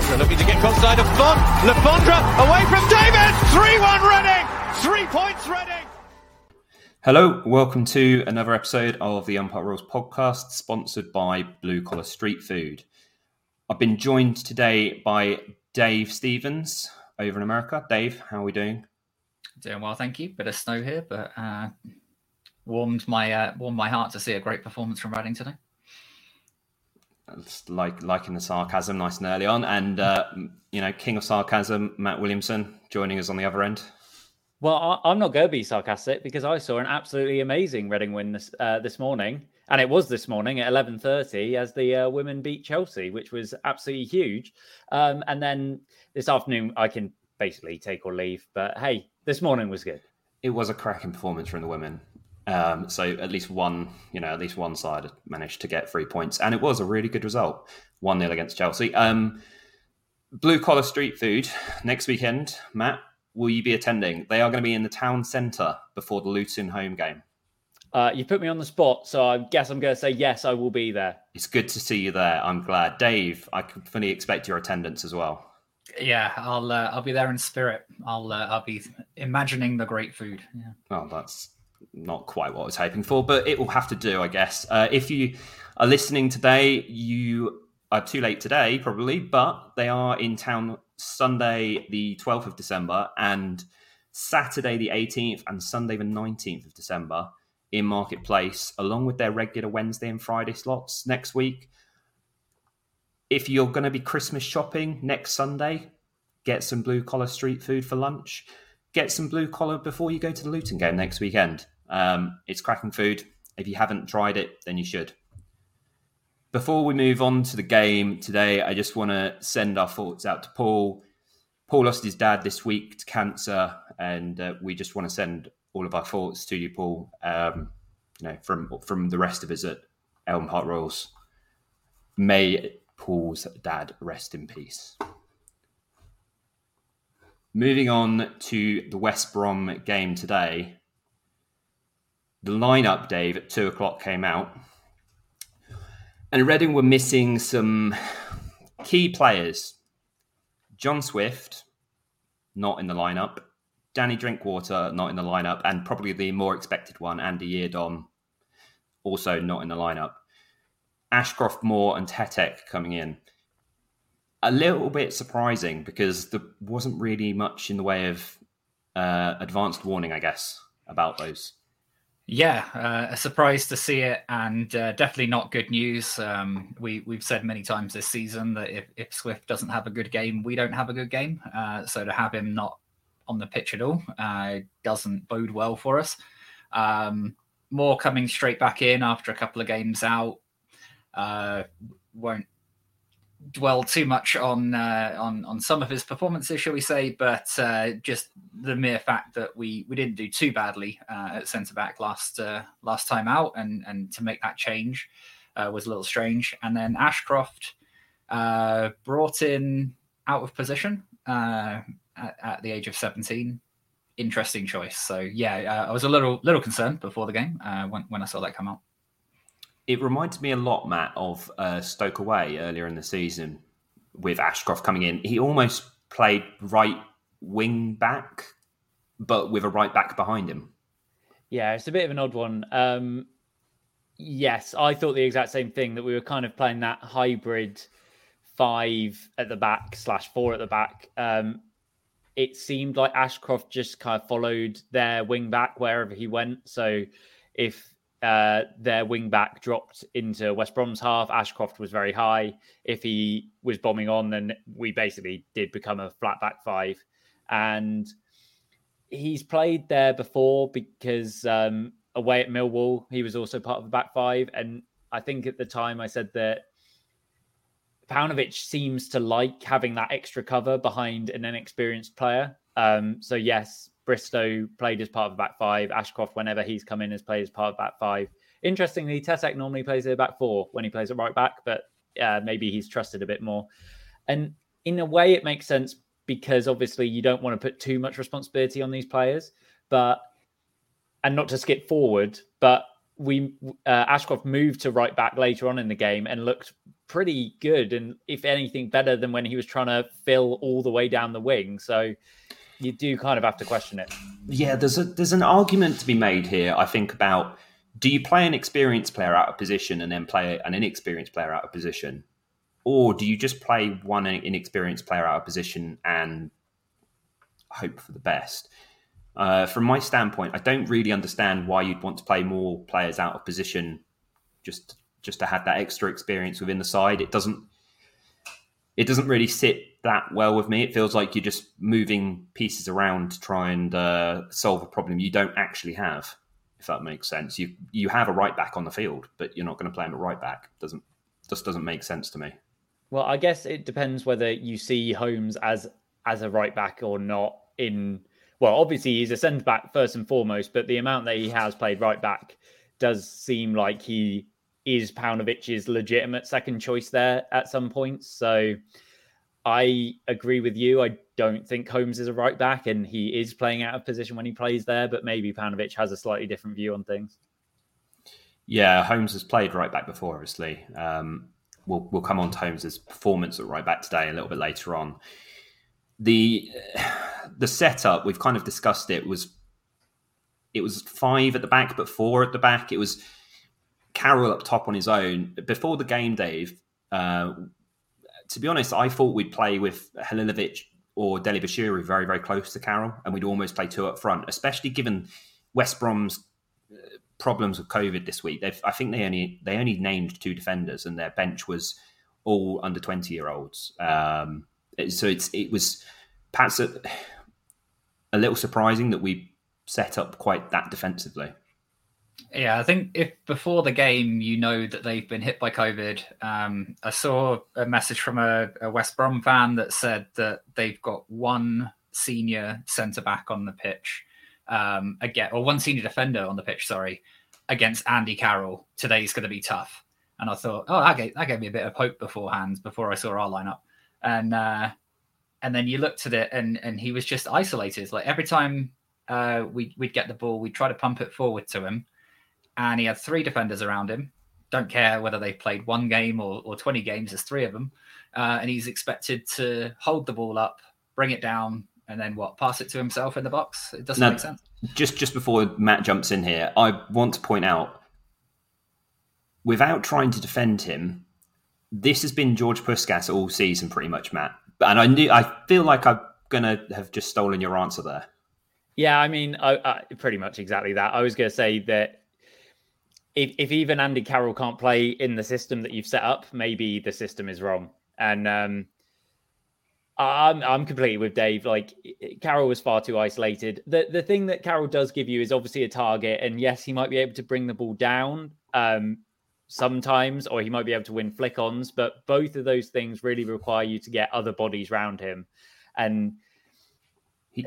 Le Fondre looking to get crosside of Font. Le Fondre away from David. 3-1 Reading. Three points Reading. Hello, welcome to another episode of the Umpire Rules podcast, sponsored by Blue Collar Street Food. I've been joined today by Dave Stevens over in America. Dave, how are we doing? Doing well, thank you. Bit of snow here, but uh, warmed my uh, warmed my heart to see a great performance from Reading today like liking the sarcasm nice and early on, and uh, you know, king of sarcasm, Matt Williamson, joining us on the other end. Well, I'm not going to be sarcastic because I saw an absolutely amazing Reading win this uh, this morning, and it was this morning at 11:30 as the uh, women beat Chelsea, which was absolutely huge. Um, and then this afternoon, I can basically take or leave. But hey, this morning was good. It was a cracking performance from the women. Um, so at least one, you know, at least one side managed to get three points, and it was a really good result. One 0 against Chelsea. Um, Blue collar street food next weekend. Matt, will you be attending? They are going to be in the town centre before the Luton home game. Uh, you put me on the spot, so I guess I'm going to say yes. I will be there. It's good to see you there. I'm glad, Dave. I can fully expect your attendance as well. Yeah, I'll uh, I'll be there in spirit. I'll uh, I'll be imagining the great food. Yeah. Oh, that's not quite what I was hoping for, but it will have to do, I guess. Uh, if you are listening today, you are too late today, probably, but they are in town Sunday, the 12th of December, and Saturday, the 18th, and Sunday, the 19th of December in Marketplace, along with their regular Wednesday and Friday slots next week. If you're going to be Christmas shopping next Sunday, get some blue collar street food for lunch get some blue collar before you go to the Luton game next weekend. Um, it's cracking food. If you haven't tried it, then you should. Before we move on to the game today, I just want to send our thoughts out to Paul. Paul lost his dad this week to cancer, and uh, we just want to send all of our thoughts to you, Paul. Um, you know, from from the rest of us at Elm Park Royals. May Paul's dad rest in peace. Moving on to the West Brom game today. The lineup, Dave, at two o'clock came out. And Reading were missing some key players. John Swift, not in the lineup. Danny Drinkwater, not in the lineup. And probably the more expected one, Andy Yiadom, also not in the lineup. Ashcroft, Moore, and Tetek coming in a little bit surprising because there wasn't really much in the way of uh, advanced warning, I guess, about those. Yeah, uh, a surprise to see it, and uh, definitely not good news. Um, we we've said many times this season that if, if Swift doesn't have a good game, we don't have a good game. Uh, so to have him not on the pitch at all uh, doesn't bode well for us. Um, more coming straight back in after a couple of games out uh, won't dwell too much on uh, on on some of his performances, shall we say? But uh, just the mere fact that we we didn't do too badly uh, at centre back last uh, last time out, and and to make that change uh, was a little strange. And then Ashcroft uh, brought in out of position at, at, the age of seventeen. Interesting choice. So yeah, I was a little little concerned before the game when when I saw that come out it reminds me a lot, Matt, of uh, Stoke away earlier in the season with Ashcroft coming in. He almost played right wing back, but with a right back behind him. Yeah, it's a bit of an odd one. Um, yes, I thought the exact same thing that we were kind of playing that hybrid five at the back slash four at the back. Um, it seemed like Ashcroft just kind of followed their wing back wherever he went. So if uh, their wing back dropped into West Brom's half. Ashcroft was very high. If he was bombing on, then we basically did become a flat back five. And he's played there before because um, away at Millwall, he was also part of the back five. And I think at the time I said that Paunovic seems to like having that extra cover behind an inexperienced player. Um, so yes, Bristow played as part of the back five. Ashcroft, whenever he's come in, has played as part of the back five. Interestingly, Tetek normally plays the back four when he plays at right back, but uh, maybe he's trusted a bit more. And in a way, it makes sense because obviously you don't want to put too much responsibility on these players, but and not to skip forward, but we uh, Ashcroft moved to right back later on in the game and looked pretty good, and if anything, better than when he was trying to fill all the way down the wing. So you do kind of have to question it. Yeah, there's a there's an argument to be made here. I think about do you play an experienced player out of position and then play an inexperienced player out of position, or do you just play one inexperienced player out of position and hope for the best? Uh, from my standpoint, I don't really understand why you'd want to play more players out of position just just to have that extra experience within the side. It doesn't it doesn't really sit that well with me. It feels like you're just moving pieces around to try and uh, solve a problem you don't actually have. If that makes sense, you you have a right back on the field, but you're not going to play him at right back. Doesn't just doesn't make sense to me. Well, I guess it depends whether you see Holmes as as a right back or not. In well, obviously he's a centre back first and foremost, but the amount that he has played right back does seem like he is Paunovic's legitimate second choice there at some points. So I agree with you. I don't think Holmes is a right back, and he is playing out of position when he plays there. But maybe Paunovic has a slightly different view on things. Yeah, Holmes has played right back before. Obviously, um, we'll we'll come on to Holmes's performance at right back today a little bit later on. The the setup we've kind of discussed it was it was five at the back, but four at the back. It was Carroll up top on his own. Before the game, Dave, uh, to be honest, I thought we'd play with Halilovic or Dele-Bashiru very, very close to Carroll, and we'd almost play two up front, especially given West Brom's uh, problems with COVID this week. They've, I think they only they only named two defenders, and their bench was all under twenty year olds. Um, so it's it was perhaps a, a little surprising that we set up quite that defensively. Yeah, I think if before the game you know that they've been hit by COVID, um, I saw a message from a, a, West Brom fan that said that they've got one senior centre back on the pitch, um, again, or one senior defender on the pitch, sorry, against Andy Carroll. Today's going to be tough. And I thought, oh, that gave, that gave me a bit of hope beforehand, before I saw our lineup. And uh, and then you looked at it, and and he was just isolated. Like every time uh, we we'd get the ball, we'd try to pump it forward to him and he had three defenders around him. Don't care whether they've played one game or, or 20 games, there's three of them. Uh, and he's expected to hold the ball up, bring it down, and then what? Pass it to himself in the box? It doesn't now, make sense. Just, just before Matt jumps in here, I want to point out without trying to defend him, this has been George Puscas all season, pretty much, Matt. And I knew, I feel like I'm going to have just stolen your answer there. Yeah, I mean, I, I, pretty much exactly that. I was going to say that if, if even Andy Carroll can't play in the system that you've set up, maybe the system is wrong. And um, I'm I'm completely with Dave. Like Carroll was far too isolated. The the thing that Carroll does give you is obviously a target, and yes, he might be able to bring the ball down um, sometimes, or he might be able to win flick-ons. But both of those things really require you to get other bodies around him, and he,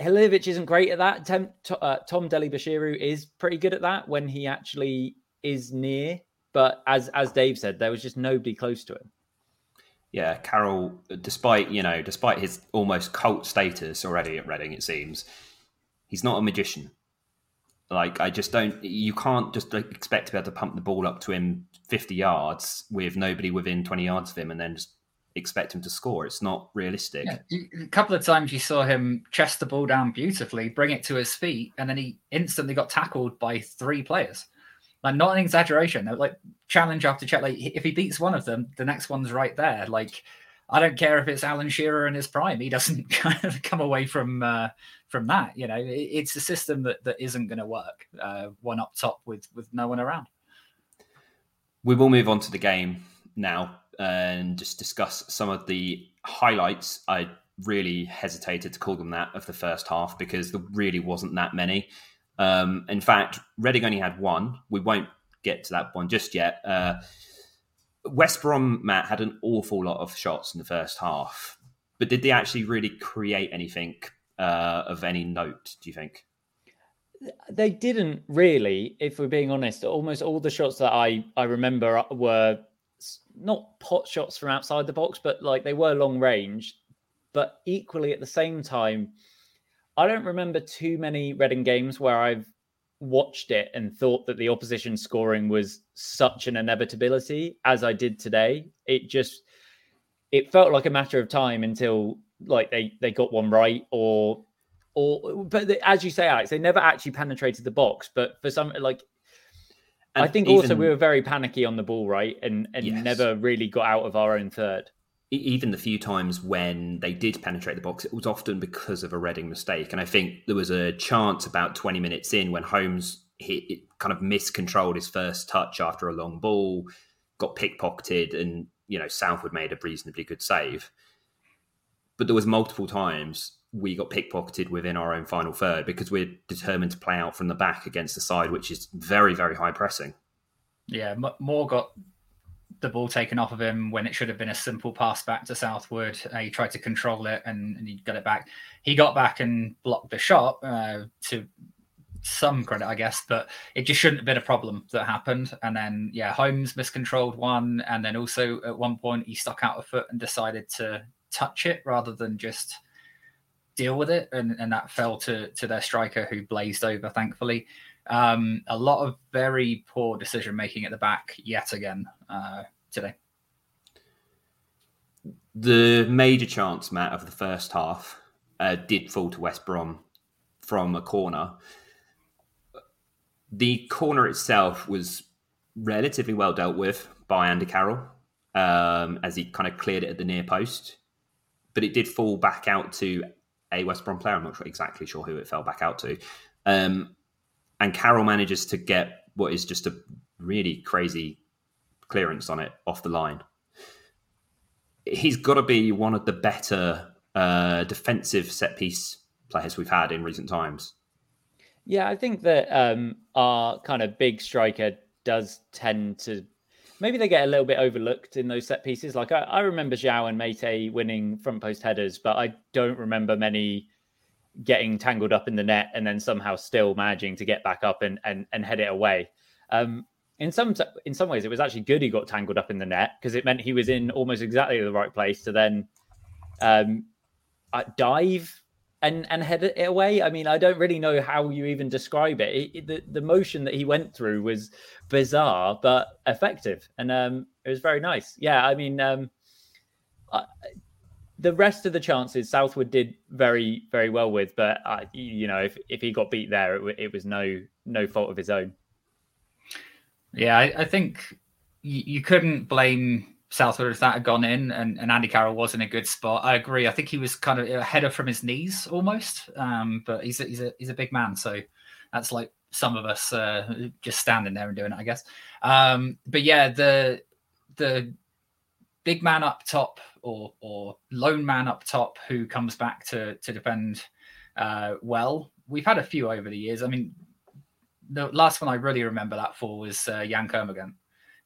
Halilovic isn't great at that. Tom, uh, Tom is pretty good at that when he actually is near. But as as Dave said, there was just nobody close to him. Yeah, Carroll, despite you know, despite his almost cult status already at Reading, it seems he's not a magician. Like I just don't. You can't just like, expect to be able to pump the ball up to him fifty yards with nobody within twenty yards of him, and then just expect him to score. It's not realistic. Yeah, a couple of times you saw him chest the ball down beautifully, bring it to his feet, and then he instantly got tackled by three players. Like not an exaggeration. Like challenge after challenge. Like if he beats one of them, the next one's right there. Like I don't care if it's Alan Shearer in his prime. He doesn't kind of come away from uh, from that. You know, it, it's a system that that isn't going to work. Uh, one up top with with no one around. We will move on to the game now and just discuss some of the highlights. I really hesitated to call them that of the first half because there really wasn't that many. Um, in fact, Reading only had one. We won't get to that one just yet. Uh, West Brom, Matt, had an awful lot of shots in the first half, but did they actually really create anything uh, of any note, do you think? They didn't really, if we're being honest. Almost all the shots that I, I remember were not pot shots from outside the box, but like they were long range. But equally at the same time, I don't remember too many Reading games where I've watched it and thought that the opposition scoring was such an inevitability as I did today. It just it felt like a matter of time until like they they got one right or or but as you say alex they never actually penetrated the box but for some like and i think even, also we were very panicky on the ball right and and yes. never really got out of our own third even the few times when they did penetrate the box, it was often because of a Reading mistake. And I think there was a chance about 20 minutes in when Holmes hit, kind of miscontrolled his first touch after a long ball, got pickpocketed, and you know Southwood made a reasonably good save. But there was multiple times we got pickpocketed within our own final third because we're determined to play out from the back against the side, which is very, very high pressing. Yeah, Moore got the ball taken off of him when it should have been a simple pass back to Southwood. Uh, he tried to control it and, and, he got it back. He got back and blocked the shot uh, to some credit, I guess, but it just shouldn't have been a problem that happened. And then, yeah, Holmes miscontrolled one. And then also at one point, he stuck out a foot and decided to touch it rather than just deal with it. And, and that fell to, to their striker who blazed over, thankfully. Um, a lot of very poor decision making at the back yet again uh, today. The major chance, Matt, of the first half uh, did fall to West Brom from a corner. The corner itself was relatively well dealt with by Andy Carroll um, as he kind of cleared it at the near post, but it did fall back out to a West Brom player. I'm not exactly sure who it fell back out to. Um, and Carroll manages to get what is just a really crazy clearance on it off the line. He's got to be one of the better uh, defensive set piece players we've had in recent times. Yeah, I think that um, our kind of big striker does tend to maybe they get a little bit overlooked in those set pieces. Like I, I remember João and Meite winning front post headers, but I don't remember many getting tangled up in the net and then somehow still managing to get back up and and, and head it away. Um, in some in some ways, it was actually good he got tangled up in the net because it meant he was in almost exactly the right place to then um, uh, dive and and head it away. I mean, I don't really know how you even describe it. it, it the the motion that he went through was bizarre but effective, and um, it was very nice. Yeah, I mean, um, I, the rest of the chances Southwood did very very well with, but you know if if he got beat there, it, it, was no no fault of his own. Yeah, I, I think you, you, couldn't blame Southwood if that had gone in, and, and Andy Carroll was in a good spot. I agree. I think he was kind of a header from his knees almost, um, but he's a, he's a he's a big man, so that's like some of us uh, just standing there and doing it, I guess. Um, but yeah, the the big man up top or or lone man up top who comes back to to defend uh, well. We've had a few over the years. I mean, the last one I really remember that for was uh, Yann Kermorgant.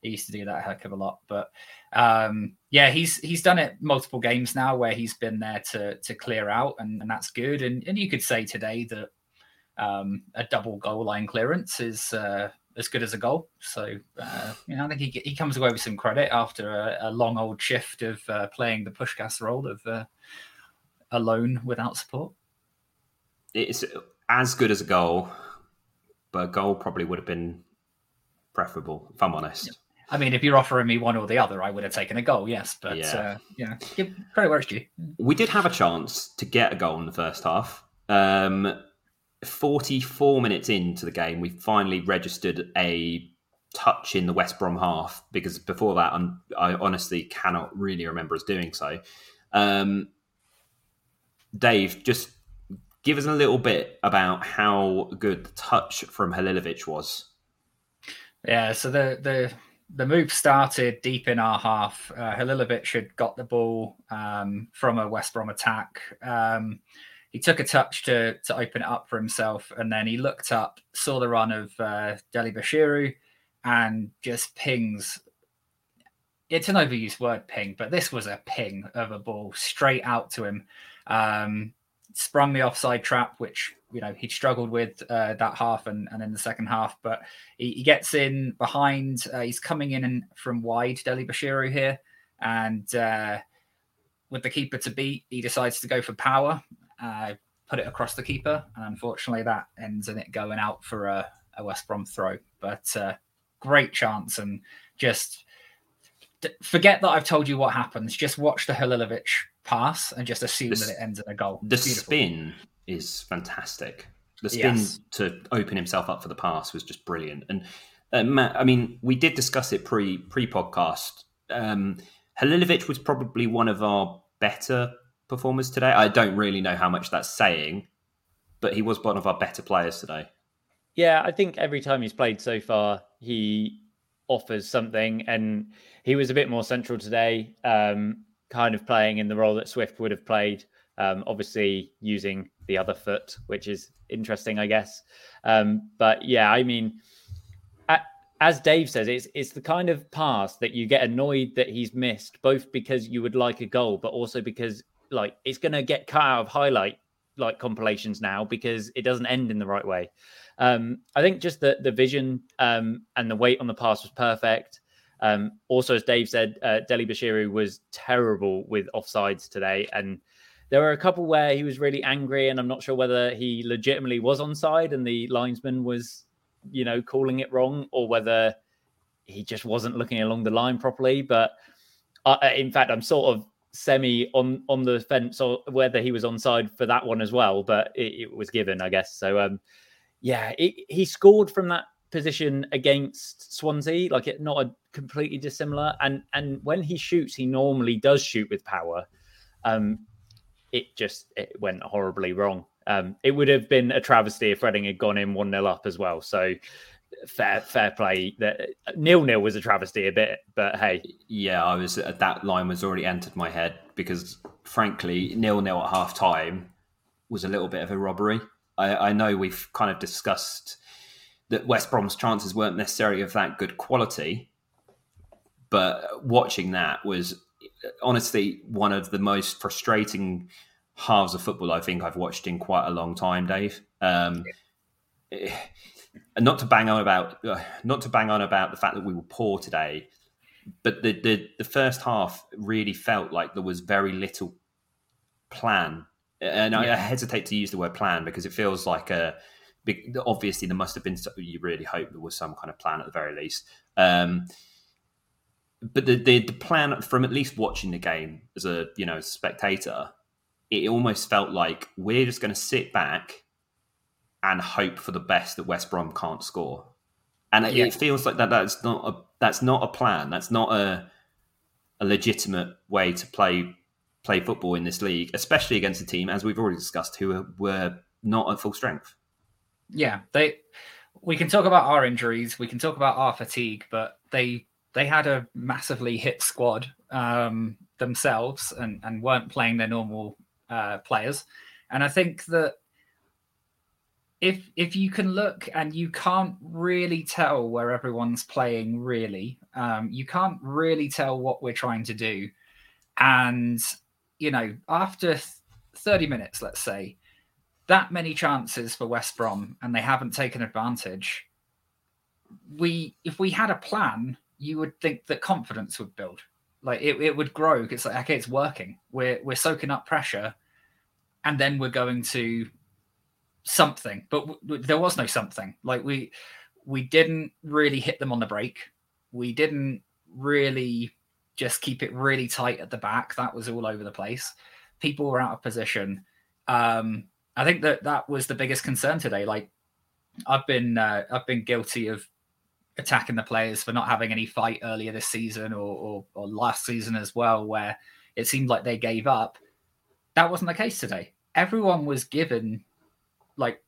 He used to do that a heck of a lot, but um, yeah, he's he's done it multiple games now where he's been there to to clear out, and, and that's good. And and you could say today that um, a double goal line clearance is uh, as good as a goal. So uh, you know, I think he he comes away with some credit after a, a long old shift of uh, playing the Puscas role of uh, alone without support. It's as good as a goal, but a goal probably would have been preferable, if I'm honest. I mean, if you're offering me one or the other, I would have taken a goal, yes. But yeah, uh, yeah give credit where it's due. We did have a chance to get a goal in the first half. Um, 44 minutes into the game, we finally registered a touch in the West Brom half because before that, I'm, i honestly cannot really remember us doing so. Um, Dave, just give us a little bit about how good the touch from Halilovic was. Yeah, so the the the move started deep in our half. Uh, Halilovic had got the ball um, from a West Brom attack. Um, he took a touch to to open it up for himself, and then he looked up, saw the run of uh, Dele Bashiru, and just pings it's an overused word, ping, but this was a ping of a ball straight out to him. Um, sprung the offside trap, which you know he struggled with uh, that half and, and in the second half. But he, he gets in behind. Uh, he's coming in from wide, Dele-Bashiru here, and uh, with the keeper to beat, he decides to go for power, uh, put it across the keeper, and unfortunately that ends in it going out for a, a West Brom throw. But uh, great chance and just forget that I've told you what happens. Just watch the Halilovic pass and just assume the, that it ends in a goal. The spin is fantastic. The spin yes. to open himself up for the pass was just brilliant. And uh, Matt, I mean, we did discuss it pre pre podcast. Um, Halilovic was probably one of our better performers today. I don't really know how much that's saying, but he was one of our better players today. Yeah, I think every time he's played so far, he offers something, and he was a bit more central today, um, kind of playing in the role that Swift would have played. Um, obviously, using the other foot, which is interesting, I guess. Um, but yeah, I mean, as Dave says, it's it's the kind of pass that you get annoyed that he's missed, both because you would like a goal, but also because like it's going to get cut out of highlight like compilations now because it doesn't end in the right way. Um, I think just the the vision um, and the weight on the pass was perfect. Um, also, as Dave said, uh, Dele-Bashiru was terrible with offsides today, and there were a couple where he was really angry, and I'm not sure whether he legitimately was onside and the linesman was you know, calling it wrong or whether he just wasn't looking along the line properly. But I, in fact, I'm sort of semi on on the fence or whether he was onside for that one as well. But it, it was given, I guess. So um, yeah, it, he scored from that position against Swansea, like it not a completely dissimilar. And and when he shoots, he normally does shoot with power. Um, it just it went horribly wrong. Um, it would have been a travesty if Reading had gone in 1 0 up as well. So fair fair play. Nil nil was a travesty a bit, but hey. Yeah, I was that line was already entered my head because frankly, nil nil at half time was a little bit of a robbery. I, I know we've kind of discussed that West Brom's chances weren't necessarily of that good quality, but watching that was honestly one of the most frustrating halves of football I think I've watched in quite a long time, Dave. Um, yeah. Not to bang on about uh, not to bang on about the fact that we were poor today, but the, the the first half really felt like there was very little plan, and yeah. I, I, hesitate to use the word plan because it feels like a obviously there must have been. You really hope there was some kind of plan at the very least. Um, but the, the, the plan from at least watching the game as a you know spectator it almost felt like we're just going to sit back and hope for the best that West Brom can't score. And yeah. it feels like that that's not a that's not a plan. That's not a a legitimate way to play play football in this league, especially against a team as we've already discussed who were not at full strength. Yeah, they we can talk about our injuries, we can talk about our fatigue, but they they had a massively hit squad um, themselves and, and weren't playing their normal uh, players. And I think that if if you can look and you can't really tell where everyone's playing, really, um, you can't really tell what we're trying to do. And you know, after thirty minutes, let's say, that many chances for West Brom, and they haven't taken advantage. We, if we had a plan, you would think that confidence would build. Like it, it would grow. It's like okay it's working. We're we're soaking up pressure and then we're going to something. But w- there was no something. Like we we didn't really hit them on the break. We didn't really just keep it really tight at the back. That was all over the place. People were out of position. Um i think that that was the biggest concern today. Like i've been uh, i've been guilty of attacking the players for not having any fight earlier this season or, or, or last season as well, where it seemed like they gave up. That wasn't the case today. Everyone was given like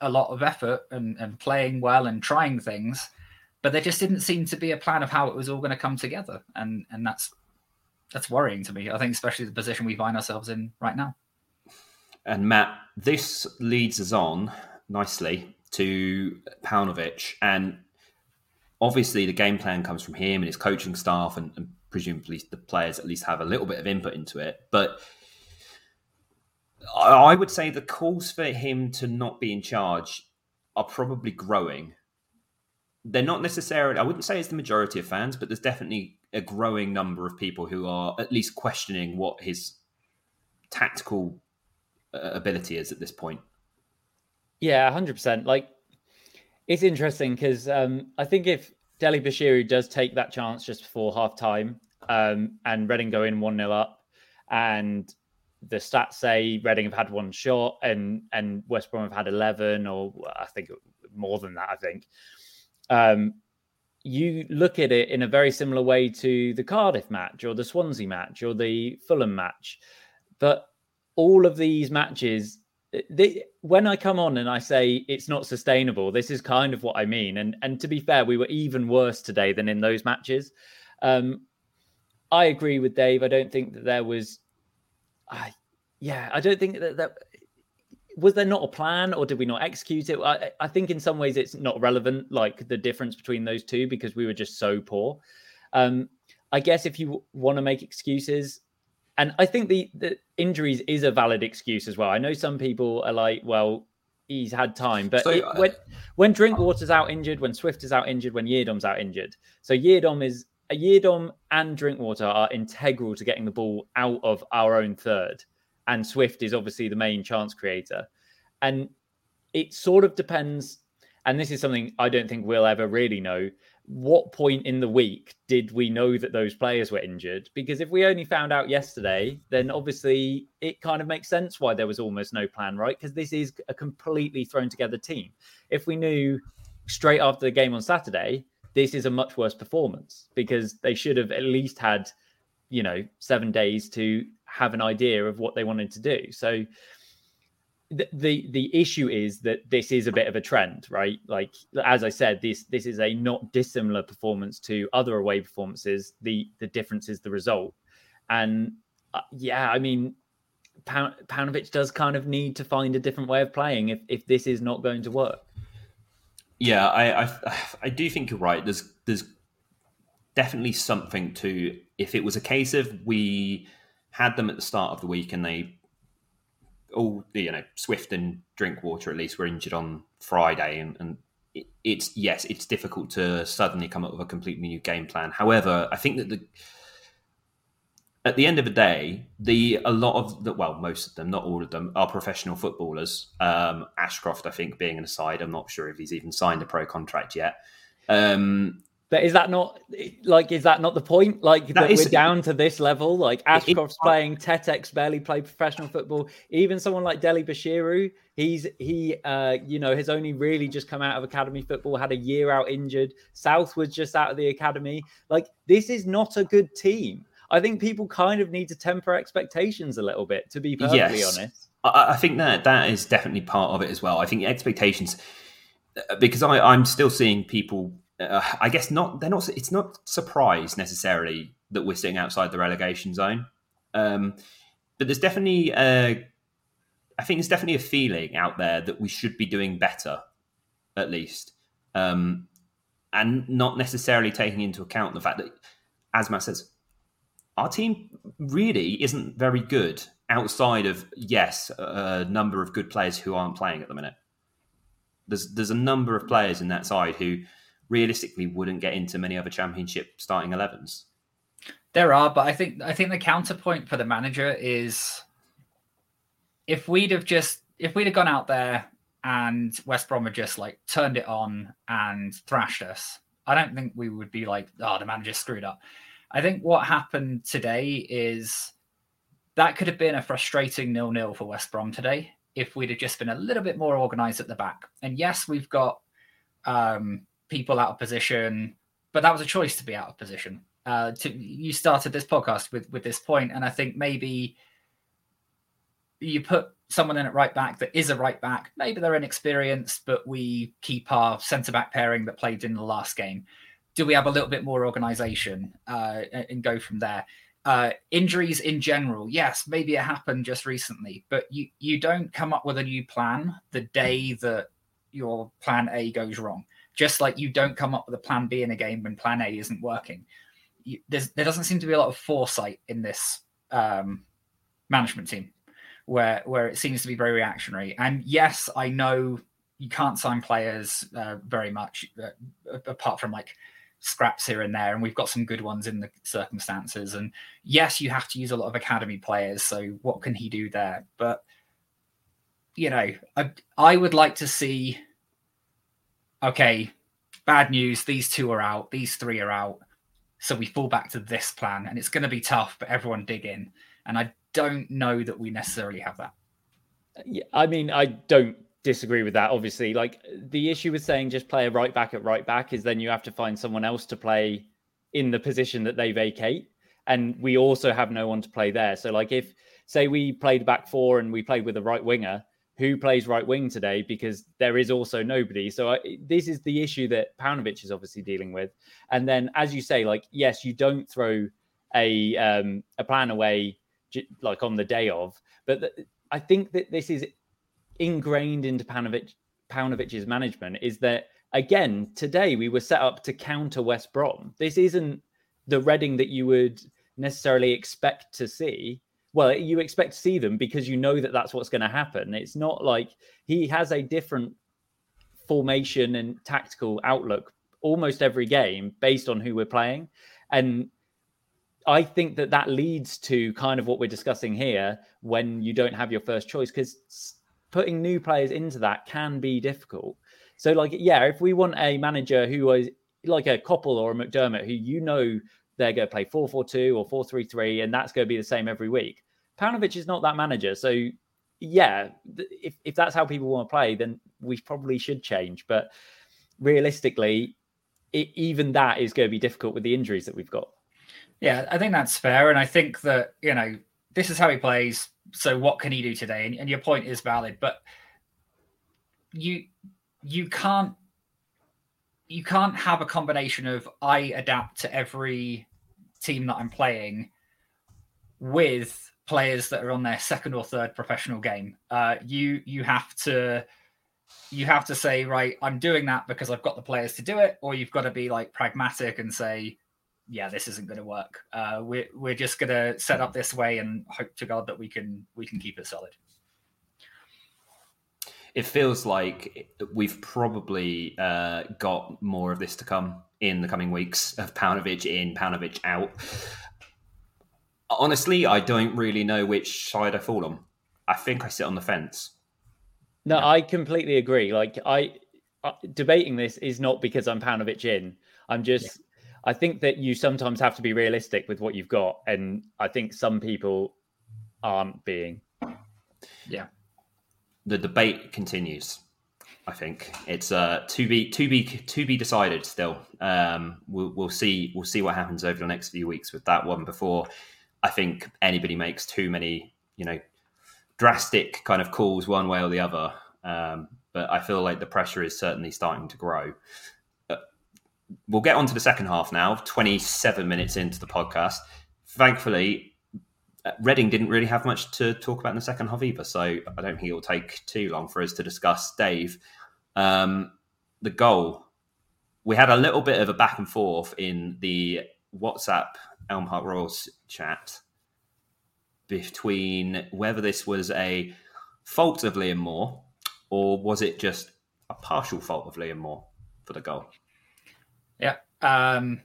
a lot of effort and, and playing well and trying things, but there just didn't seem to be a plan of how it was all going to come together. And and that's that's worrying to me. I think especially the position we find ourselves in right now. And Matt, this leads us on nicely to Paunovic. And obviously the game plan comes from him and his coaching staff and, and presumably the players at least have a little bit of input into it. But I would say the calls for him to not be in charge are probably growing. They're not necessarily, I wouldn't say it's the majority of fans, but there's definitely a growing number of people who are at least questioning what his tactical uh, ability is at this point. Yeah, 100%. Like, it's interesting because um, I think if Dele Bashiru does take that chance just before half time um, and Reading go in 1 0 up, and the stats say Reading have had one shot and and West Brom have had 11, or I think more than that, I think. Um, you look at it in a very similar way to the Cardiff match or the Swansea match or the Fulham match. But all of these matches, they, when I come on and I say it's not sustainable, this is kind of what I mean. And and to be fair, we were even worse today than in those matches. Um, I agree with Dave. I don't think that there was, I, yeah, I don't think that that was there not a plan or did we not execute it? I, I think in some ways it's not relevant, like the difference between those two, because we were just so poor. Um, I guess if you want to make excuses, and I think the, the injuries is a valid excuse as well. I know some people are like, well, he's had time, but So, it- uh, when when Drinkwater's out injured, when Swift is out injured, when Yiadom's out injured, so Yiadom is a Yiadom and Drinkwater are integral to getting the ball out of our own third, and Swift is obviously the main chance creator, and it sort of depends. And this is something I don't think we'll ever really know. What point in the week did we know that those players were injured? Because if we only found out yesterday, then obviously it kind of makes sense why there was almost no plan, right? Because this is a completely thrown together team. If we knew straight after the game on Saturday, this is a much worse performance because they should have at least had, you know, seven days to have an idea of what they wanted to do. So the, the issue is that this is a bit of a trend, right? Like as I said, this this is a not dissimilar performance to other away performances. The the difference is the result, and uh, yeah, I mean, Pan- Paunovic does kind of need to find a different way of playing if if this is not going to work. Yeah, I, I I do think you're right. There's there's definitely something to if it was a case of we had them at the start of the week and they all the, you know Swift and Drinkwater at least were injured on Friday and, and it, it's yes it's difficult to suddenly come up with a completely new game plan. However, I think that the at the end of the day, the a lot of the well, most of them, not all of them, are professional footballers. Um, Ashcroft, I think, being an aside, I'm not sure if he's even signed a pro contract yet. Um, But is that not like is that not the point? Like that, is- we're down to this level. Like Ashcroft's playing, Tetek's barely played professional football. Even someone like Dele Bashiru, he's he uh you know has only really just come out of academy football, had a year out injured. South was just out of the academy. Like this is not a good team. I think people kind of need to temper expectations a little bit, to be perfectly Yes. honest. I, I think that that is definitely part of it as well. I think expectations, uh, because I, I'm still seeing people. Uh, I guess not. They're not. It's not surprise necessarily that we're sitting outside the relegation zone, um, but there's definitely. A, I think there's definitely a feeling out there that we should be doing better, at least, um, and not necessarily taking into account the fact that, as Matt says, our team really isn't very good outside of yes, a number of good players who aren't playing at the minute. There's there's a number of players in that side who realistically wouldn't get into many other championship starting 11s. There are, but I think I think the counterpoint for the manager is if we'd have just if we'd have gone out there and West Brom had just like turned it on and thrashed us, I don't think we would be like, oh, the manager screwed up. I think what happened today is that could have been a frustrating nil-nil for West Brom today if we'd have just been a little bit more organised at the back. And yes, we've got um, people out of position, but that was a choice to be out of position. Uh, to you started this podcast with with this point, and I think maybe you put someone in at right back that is a right back. Maybe they're inexperienced, but we keep our centre back pairing that played in the last game. Do we have a little bit more organisation uh, and go from there? Uh, injuries in general, yes, maybe it happened just recently, but you you don't come up with a new plan the day that your plan A goes wrong. Just like you don't come up with a plan B in a game when plan A isn't working. you, there doesn't seem to be a lot of foresight in this um, management team, where where it seems to be very reactionary. And yes, I know you can't sign players uh, very much uh, apart from like scraps here and there, and we've got some good ones in the circumstances. And yes, you have to use a lot of academy players. So what can he do there? But you know, I I would like to see. Okay, bad news. These two are out. These three are out. So we fall back to this plan, and it's going to be tough. But everyone dig in, and I don't know that we necessarily have that. Yeah, I mean, I don't disagree with that. Obviously, like the issue with saying just play a right back at right back is then you have to find someone else to play in the position that they vacate, and we also have no one to play there. So, like if say we played back four and we played with a right winger who plays right wing today because there is also nobody. So I, this is the issue that Paunovic is obviously dealing with. And then, as you say, like yes, you don't throw a um, a plan away like on the day of, but I think that this is ingrained into Paunovic Paunovic's management is that again today we were set up to counter West Brom. This isn't the Reading that you would necessarily expect to see well, you expect to see them because you know that that's what's going to happen. It's not like he has a different formation and tactical outlook almost every game based on who we're playing. And I think that that leads to kind of what we're discussing here when you don't have your first choice because putting new players into that can be difficult. So, like, yeah, if we want a manager who is like a Coppell or a McDermott, who you know they're going to play 4 4 2 or 4 3 3, and that's going to be the same every week. Paunovic is not that manager. So, yeah, if, if that's how people want to play, then we probably should change. But realistically, it, even that is going to be difficult with the injuries that we've got. Yeah, I think that's fair. And I think that, you know, this is how he plays. So what can he do today? And, and your point is valid, but you you can't you can't have a combination of I adapt to every team that I'm playing with players that are on their second or third professional game. Uh, you you have to you have to say right, I'm doing that because I've got the players to do it, or you've got to be like pragmatic and say, yeah, this isn't going to work. Uh, we're we're just going to set up this way and hope to God that we can we can keep it solid it feels like we've probably uh, got more of this to come in the coming weeks of Paunovic in, Paunovic out. Honestly, I don't really know which side I fall on. I think I sit on the fence. No, yeah. I completely agree. Like I, uh, debating this is not because I'm Paunovic in. I'm just. Yeah. I think that you sometimes have to be realistic with what you've got, and I think some people aren't being. Yeah the debate continues. I think it's uh, to be to be to be decided. Still, um, we'll, we'll see we'll see what happens over the next few weeks with that one. Before I think anybody makes too many, you know, drastic kind of calls one way or the other. Um, but I feel like the pressure is certainly starting to grow. Uh, we'll get on to the second half now. Twenty seven minutes into the podcast. Thankfully, uh, Reading didn't really have much to talk about in the second half either, so I don't think it will take too long for us to discuss. Dave, um, the goal. We had a little bit of a back and forth in the WhatsApp Elm Park Royals chat between whether this was a fault of Liam Moore or was it just a partial fault of Liam Moore for the goal. Yeah. Um,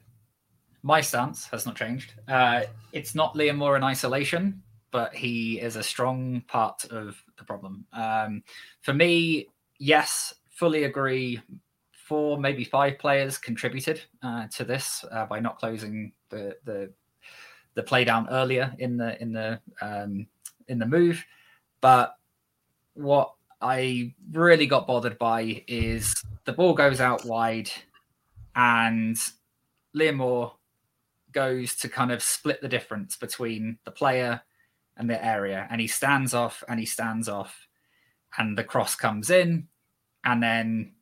my stance has not changed. Uh, it's not Liam Moore in isolation, but he is a strong part of the problem. Um, for me, yes, fully agree. Four, maybe five players contributed uh, to this uh, by not closing the, the the play down earlier in the in the um, in the move. But what I really got bothered by is the ball goes out wide, and Liam Moore goes to kind of split the difference between the player and the area. And he stands off and he stands off, and the cross comes in, and then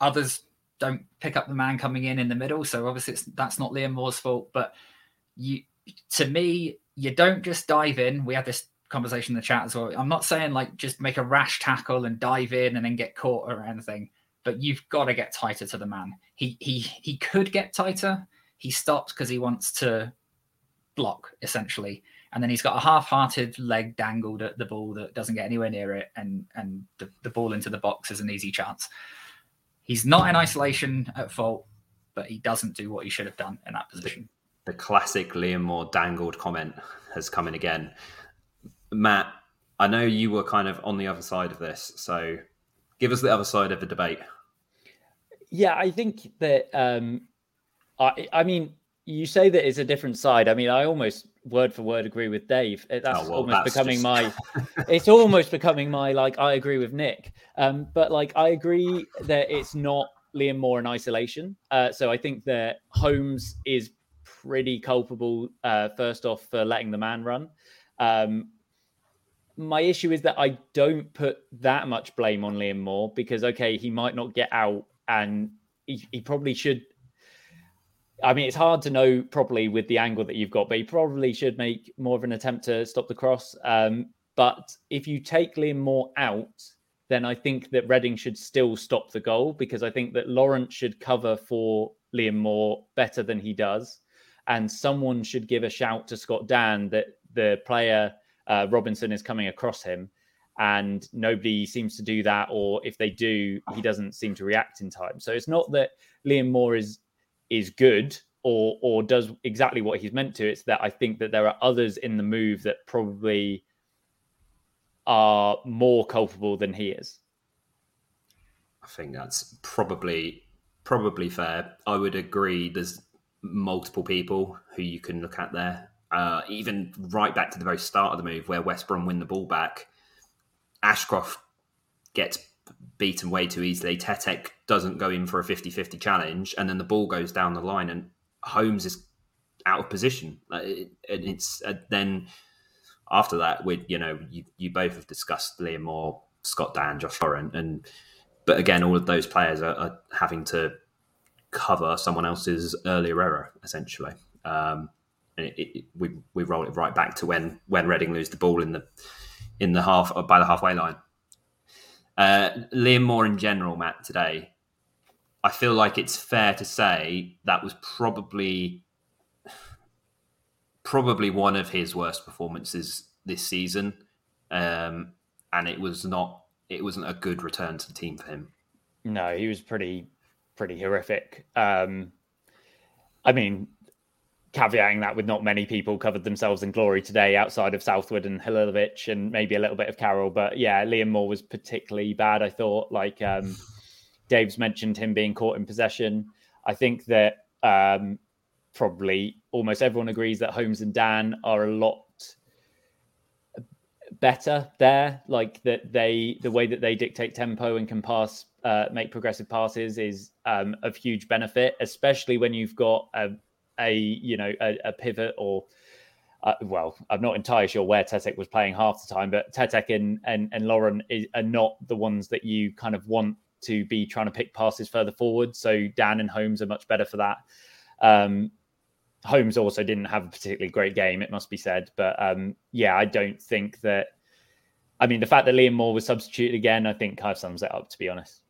others don't pick up the man coming in in the middle. So obviously, that's not Liam Moore's fault. But you, to me, you don't just dive in. We had this conversation in the chat as well. I'm not saying like just make a rash tackle and dive in and then get caught or anything, but you've got to get tighter to the man. He he he could get tighter he stops because he wants to block essentially, and then he's got a half-hearted leg dangled at the ball that doesn't get anywhere near it, and and the, the ball into the box is an easy chance. He's not in isolation at fault, but he doesn't do what he should have done in that position. The, the classic Liam Moore dangled comment has come in again. Matt, I know you were kind of on the other side of this, so give us the other side of the debate. Yeah, I think that um, I, I mean, you say that it's a different side. I mean, I almost word for word agree with Dave. That's oh, well, almost that's becoming just... my. it's almost becoming my like. I agree with Nick, um, but like I agree that it's not Liam Moore in isolation. Uh, so I think that Holmes is pretty culpable. Uh, first off, for letting the man run. Um, my issue is that I don't put that much blame on Liam Moore because okay, he might not get out, and he, he probably should. I mean, it's hard to know properly with the angle that you've got, but he probably should make more of an attempt to stop the cross. Um, but if you take Liam Moore out, then I think that Reading should still stop the goal because I think that Laurent should cover for Liam Moore better than he does. And someone should give a shout to Scott Dann that the player uh, Robinson is coming across him, and nobody seems to do that. Or if they do, he doesn't seem to react in time. So it's not that Liam Moore is is good or or does exactly what he's meant to. It's that I think that there are others in the move that probably are more culpable than he is. I think that's probably probably fair. I would agree. There's multiple people who you can look at there uh, even right back to the very start of the move where West Brom win the ball back, Ashcroft gets beaten way too easily. Tetek doesn't go in for a 50 50 challenge, and then the ball goes down the line, and Holmes is out of position. And it's uh, then after that, we you know, you, you both have discussed Liam Moore, Scott Dann, Josh Laurent, and but again, all of those players are, are having to cover someone else's earlier error essentially. Um, and it, it, we we roll it right back to when when Reading lose the ball in the in the half by the halfway line. Uh, Liam Moore in general, Matt, today, I feel like it's fair to say that was probably probably one of his worst performances this season, um, and it was not it wasn't a good return to the team for him. No, he was pretty pretty horrific. Um, I mean, caveating that with not many people covered themselves in glory today outside of Southwood and Halilovic and maybe a little bit of Carroll. But yeah, Liam Moore was particularly bad, I thought. Like um, Dave's mentioned him being caught in possession. I think that um, probably almost everyone agrees that Holmes and Dann are a lot better there. Like that they, the way that they dictate tempo and can pass, uh, make progressive passes is um, of huge benefit, especially when you've got a a you know a, a pivot or uh, well, I'm not entirely sure where Tetek was playing half the time, but Tetek and and, and Laurent is, are not the ones that you kind of want to be trying to pick passes further forward. So Dann and Holmes are much better for that. Um, Holmes also didn't have a particularly great game, it must be said. But um, yeah, I don't think that. I mean, the fact that Liam Moore was substituted again, I think kind of sums it up, to be honest.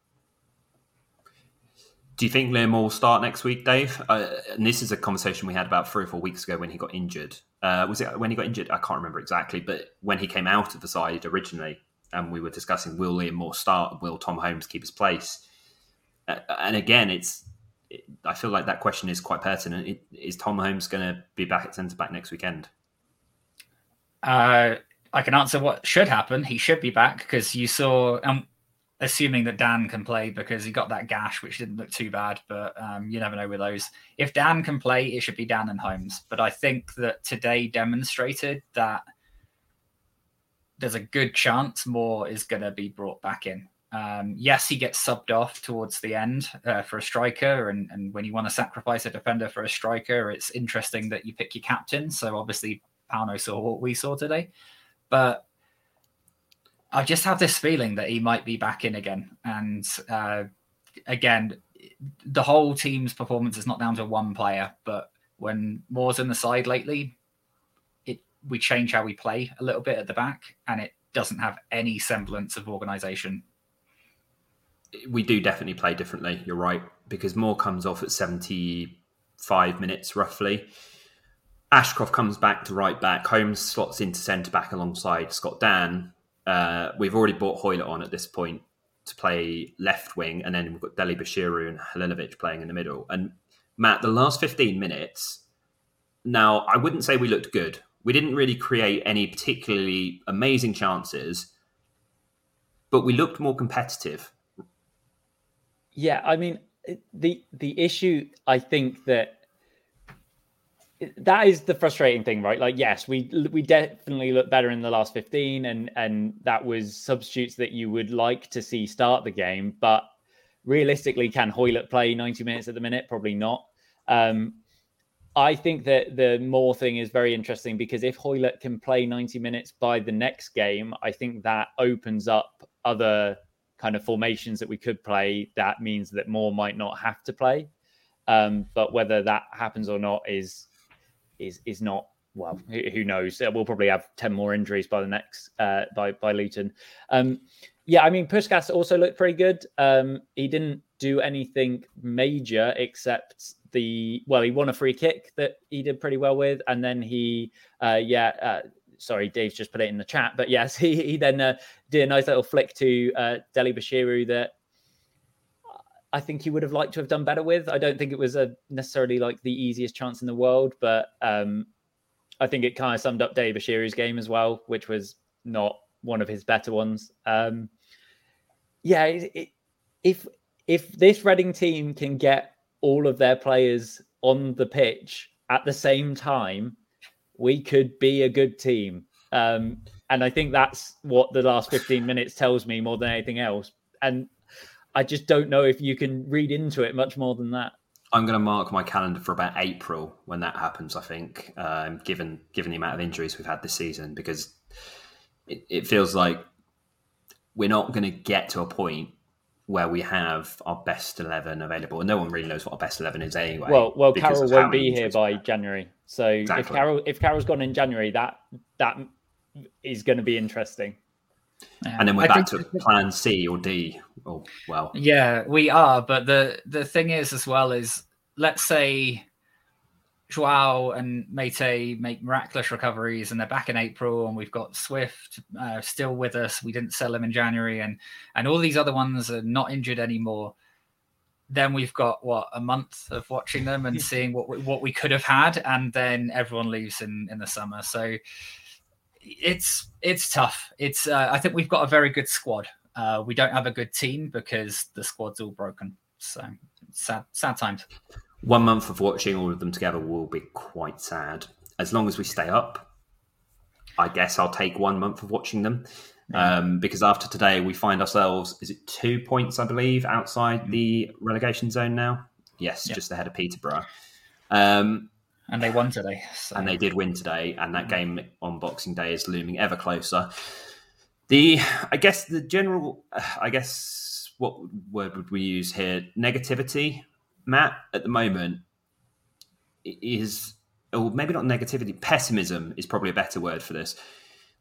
Do you think Liam Moore will start next week, Dave? Uh, and this is a conversation we had about three or four weeks ago when he got injured. Uh, was it when he got injured? I can't remember exactly, but when he came out of the side originally, and we were discussing will Liam Moore start, will Tom Holmes keep his place? Uh, and again, it's it, I feel like that question is quite pertinent. It, is Tom Holmes going to be back at centre back next weekend? Uh, I can answer what should happen. He should be back because you saw, um, assuming that Dann can play because he got that gash, which didn't look too bad, but um, you never know with those. If Dann can play, it should be Dann and Holmes. But I think that today demonstrated that there's a good chance Moore is going to be brought back in. Um, yes, he gets subbed off towards the end uh, for a striker, and, and when you want to sacrifice a defender for a striker, it's interesting that you pick your captain. So obviously, Pauno saw what we saw today, but I just have this feeling that he might be back in again. And uh, again, the whole team's performance is not down to one player, but when Moore's in the side lately, it we change how we play a little bit at the back, and it doesn't have any semblance of organisation. We do definitely play differently. You're right because Moore comes off at 75 minutes roughly. Ashcroft comes back to right back. Holmes slots into centre back alongside Scott Dann. Uh, we've already bought Hoilett on at this point to play left wing, and then we've got Dele-Bashiru and Halilovic playing in the middle. And Matt, the last 15 minutes, now I wouldn't say we looked good. We didn't really create any particularly amazing chances, but we looked more competitive. Yeah, I mean the the issue I think that that is the frustrating thing, right? Like, yes, we we definitely look better in the last fifteen, and and that was substitutes that you would like to see start the game, but realistically, can Hoilett play ninety minutes at the minute? Probably not. Um, I think that the Moore thing is very interesting because if Hoilett can play 90 minutes by the next game, I think that opens up other kind of formations that we could play. That means that Moore might not have to play. Um, but whether that happens or not is is is not well. Who knows? We'll probably have ten more injuries by the next uh, by by Luton. Um, yeah, I mean Puscas also looked pretty good. Um, he didn't do anything major except the well, he won a free kick that he did pretty well with, and then he uh, yeah. Uh, sorry, Dave's just put it in the chat, but yes, he, he then uh, did a nice little flick to uh, Dele-Bashiru that I think he would have liked to have done better with. I don't think it was a necessarily like the easiest chance in the world, but um, I think it kind of summed up Dele-Bashiru's game as well, which was not one of his better ones. Um, yeah, it, it, if if this Reading team can get all of their players on the pitch at the same time, we could be a good team. Um, and I think that's what the last 15 minutes tells me more than anything else. And I just don't know if you can read into it much more than that. I'm going to mark my calendar for about April when that happens. I think, um, given given the amount of injuries we've had this season, because it, it feels like we're not going to get to a point where we have our best eleven available, and no one really knows what our best eleven is anyway. Well, well, Carroll won't be here by January, so exactly. if Carroll if Carroll's gone in January, that that is going to be interesting. Yeah. And then we're I back to plan C or D. Oh well. Yeah, we are. But the the thing is as well is let's say Joao and Meite make miraculous recoveries and they're back in April and we've got Swift uh, still with us. We didn't sell him in January and and all these other ones are not injured anymore. Then we've got what a month of watching them and seeing what we, what we could have had, and then everyone leaves in in the summer. So it's it's tough. It's uh, I think we've got a very good squad. Uh, we don't have a good team because the squad's all broken. So sad sad times. One month of watching all of them together will be quite sad. As long as we stay up, I guess I'll take one month of watching them. Um, because after today, we find ourselves, is it two points, I believe, outside mm. the relegation zone now? Yes, just ahead of Peterborough. Um, and they won today. So. And they did win today, and that mm-hmm. game on Boxing Day is looming ever closer. The, I guess, the general, I guess, what word would we use here? Negativity, Matt, at the moment is, or maybe not negativity, pessimism is probably a better word for this.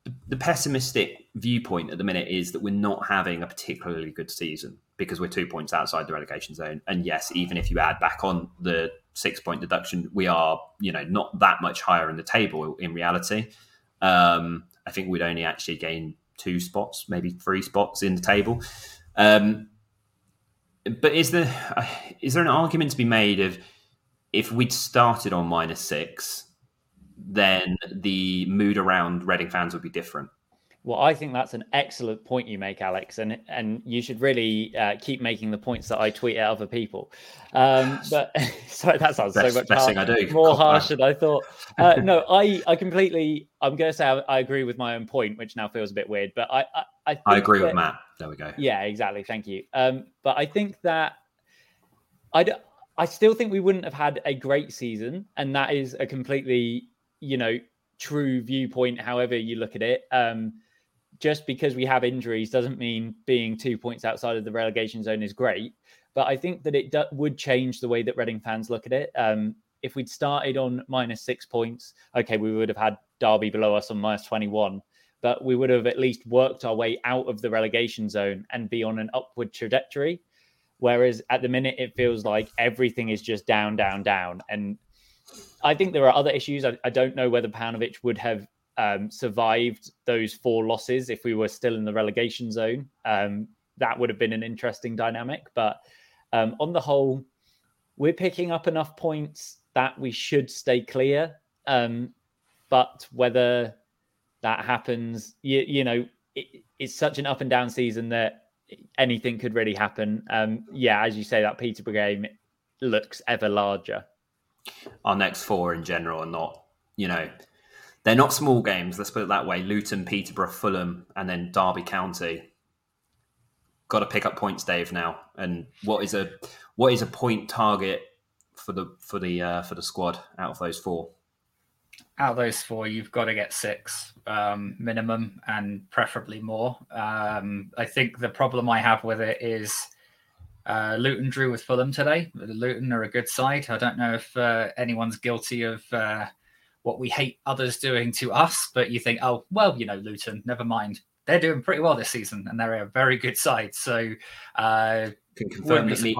The, the pessimistic viewpoint at the minute is that we're not having a particularly good season because we're two points outside the relegation zone. And yes, even if you add back on the six point deduction, we are, you know, not that much higher in the table in reality. Um, I think we'd only actually gain two spots, maybe three spots in the table. Um, but is there uh, there an argument to be made of if we'd started on minus six, then the mood around Reading fans would be different? Well, I think that's an excellent point you make, Alex, and and you should really uh, keep making the points that I tweet at other people. Um, but sorry, that sounds best, so much best I do. more harsh than I thought. Uh, no, I I completely. I'm going to say I, I, agree with my own point, which now feels a bit weird, but I I, I, I agree that, with Matt. There we go. Yeah, exactly. Thank you. Um, but I think that I I still think we wouldn't have had a great season, and that is a completely you know true viewpoint. However you look at it. Um, just because we have injuries doesn't mean being two points outside of the relegation zone is great. But I think that it do- would change the way that Reading fans look at it. Um, if we'd started on minus six points, okay, we would have had Derby below us on minus 21, but we would have at least worked our way out of the relegation zone and be on an upward trajectory. Whereas at the minute, it feels like everything is just down, down, down. And I think there are other issues. I, I don't know whether Paunovic would have um, survived those four losses if we were still in the relegation zone. Um, that would have been an interesting dynamic. But um, on the whole, we're picking up enough points that we should stay clear. Um, but whether that happens, you, you know, it, it's such an up and down season that anything could really happen. Um, yeah, as you say, that Peterborough game looks ever larger. Our next four in general are not, you know, they're not small games. Let's put it that way. Luton, Peterborough, Fulham, and then Derby County. Got to pick up points, Dave. Now, and what is a what is a point target for the for the uh, for the squad out of those four? out of those four, you've got to get six um, minimum and preferably more. Um, I think the problem I have with it is uh, Luton drew with Fulham today. Luton are a good side. I don't know if uh, anyone's guilty of uh, what we hate others doing to us, but you think, oh, well, you know, Luton, never mind. They're doing pretty well this season and they're a very good side. So uh, can confirm that me,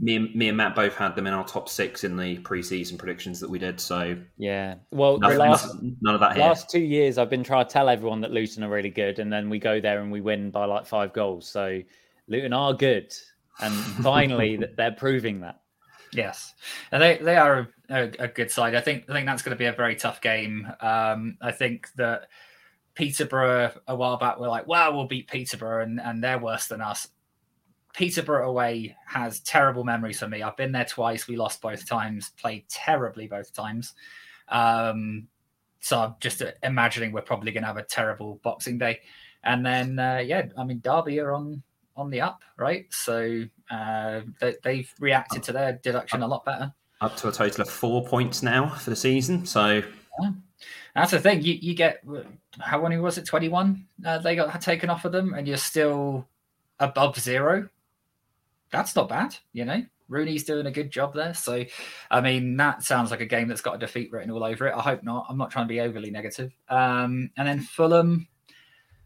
me, and, me and Matt both had them in our top six in the preseason predictions that we did. So yeah, well, nothing, last, none of that. Here. Last two years, I've been trying to tell everyone that Luton are really good, and then we go there and we win by like five goals. So Luton are good, and finally they're proving that. Yes, and they they are a, a, good side. I think I think that's going to be a very tough game. Um, I think that. Peterborough a while back were like, "Wow, we'll beat Peterborough," and, and they're worse than us. Peterborough away has terrible memories for me. I've been there twice. We lost both times, played terribly both times. Um, so I'm just imagining we're probably going to have a terrible Boxing Day. And then, uh, yeah, I mean, Derby are on on the up, right? So uh, they, have reacted to their deduction a lot better. Up to a total of four points now for the season. So yeah. that's the thing. You you get how many was it? Twenty one. Uh, they got taken off of them, and you're still above zero that's not bad, you know. Rooney's doing a good job there. So, I mean, that sounds like a game that's got a defeat written all over it. I hope not. I'm not trying to be overly negative. Um, and then Fulham,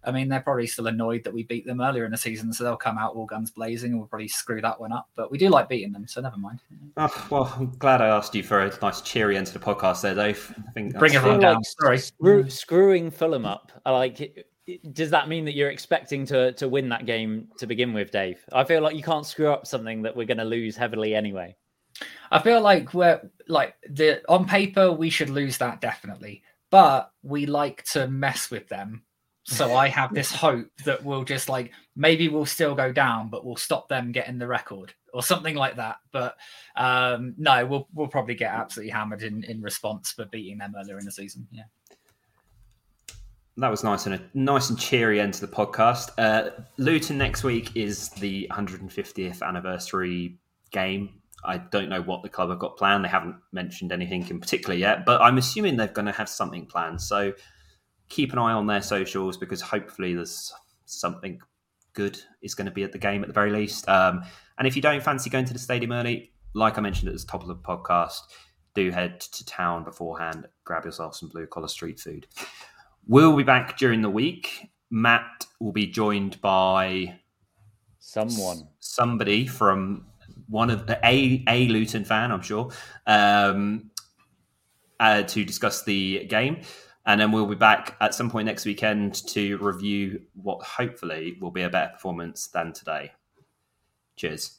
I mean, they're probably still annoyed that we beat them earlier in the season, so they'll come out all guns blazing and we'll probably screw that one up. But we do like beating them, so never mind. Oh, well, I'm glad I asked you for a nice cheery end to the podcast there, Dave. I think Bring everyone down. Like Sorry. Screw, screwing Fulham up. I like it does that mean that you're expecting to to win that game to begin with, Dave? I feel like you can't screw up something that we're going to lose heavily anyway. I feel like we're like the on paper we should lose that definitely, but we like to mess with them. So I have this hope that we'll just like maybe we'll still go down, but we'll stop them getting the record or something like that. But um, no, we'll we'll probably get absolutely hammered in in response for beating them earlier in the season. Yeah that was nice and a nice and cheery end to the podcast. Uh, Luton next week is the 150th anniversary game. I don't know what the club have got planned. They haven't mentioned anything in particular yet, but I'm assuming they're going to have something planned. So keep an eye on their socials because hopefully there's something good is going to be at the game at the very least. Um, and if you don't fancy going to the stadium early, like I mentioned at the top of the podcast, do head to town beforehand, grab yourself some blue collar street food. We'll be back during the week. Matt will be joined by someone, somebody from one of the a a Luton fan, I'm sure, um, uh, to discuss the game, and then we'll be back at some point next weekend to review what hopefully will be a better performance than today. Cheers.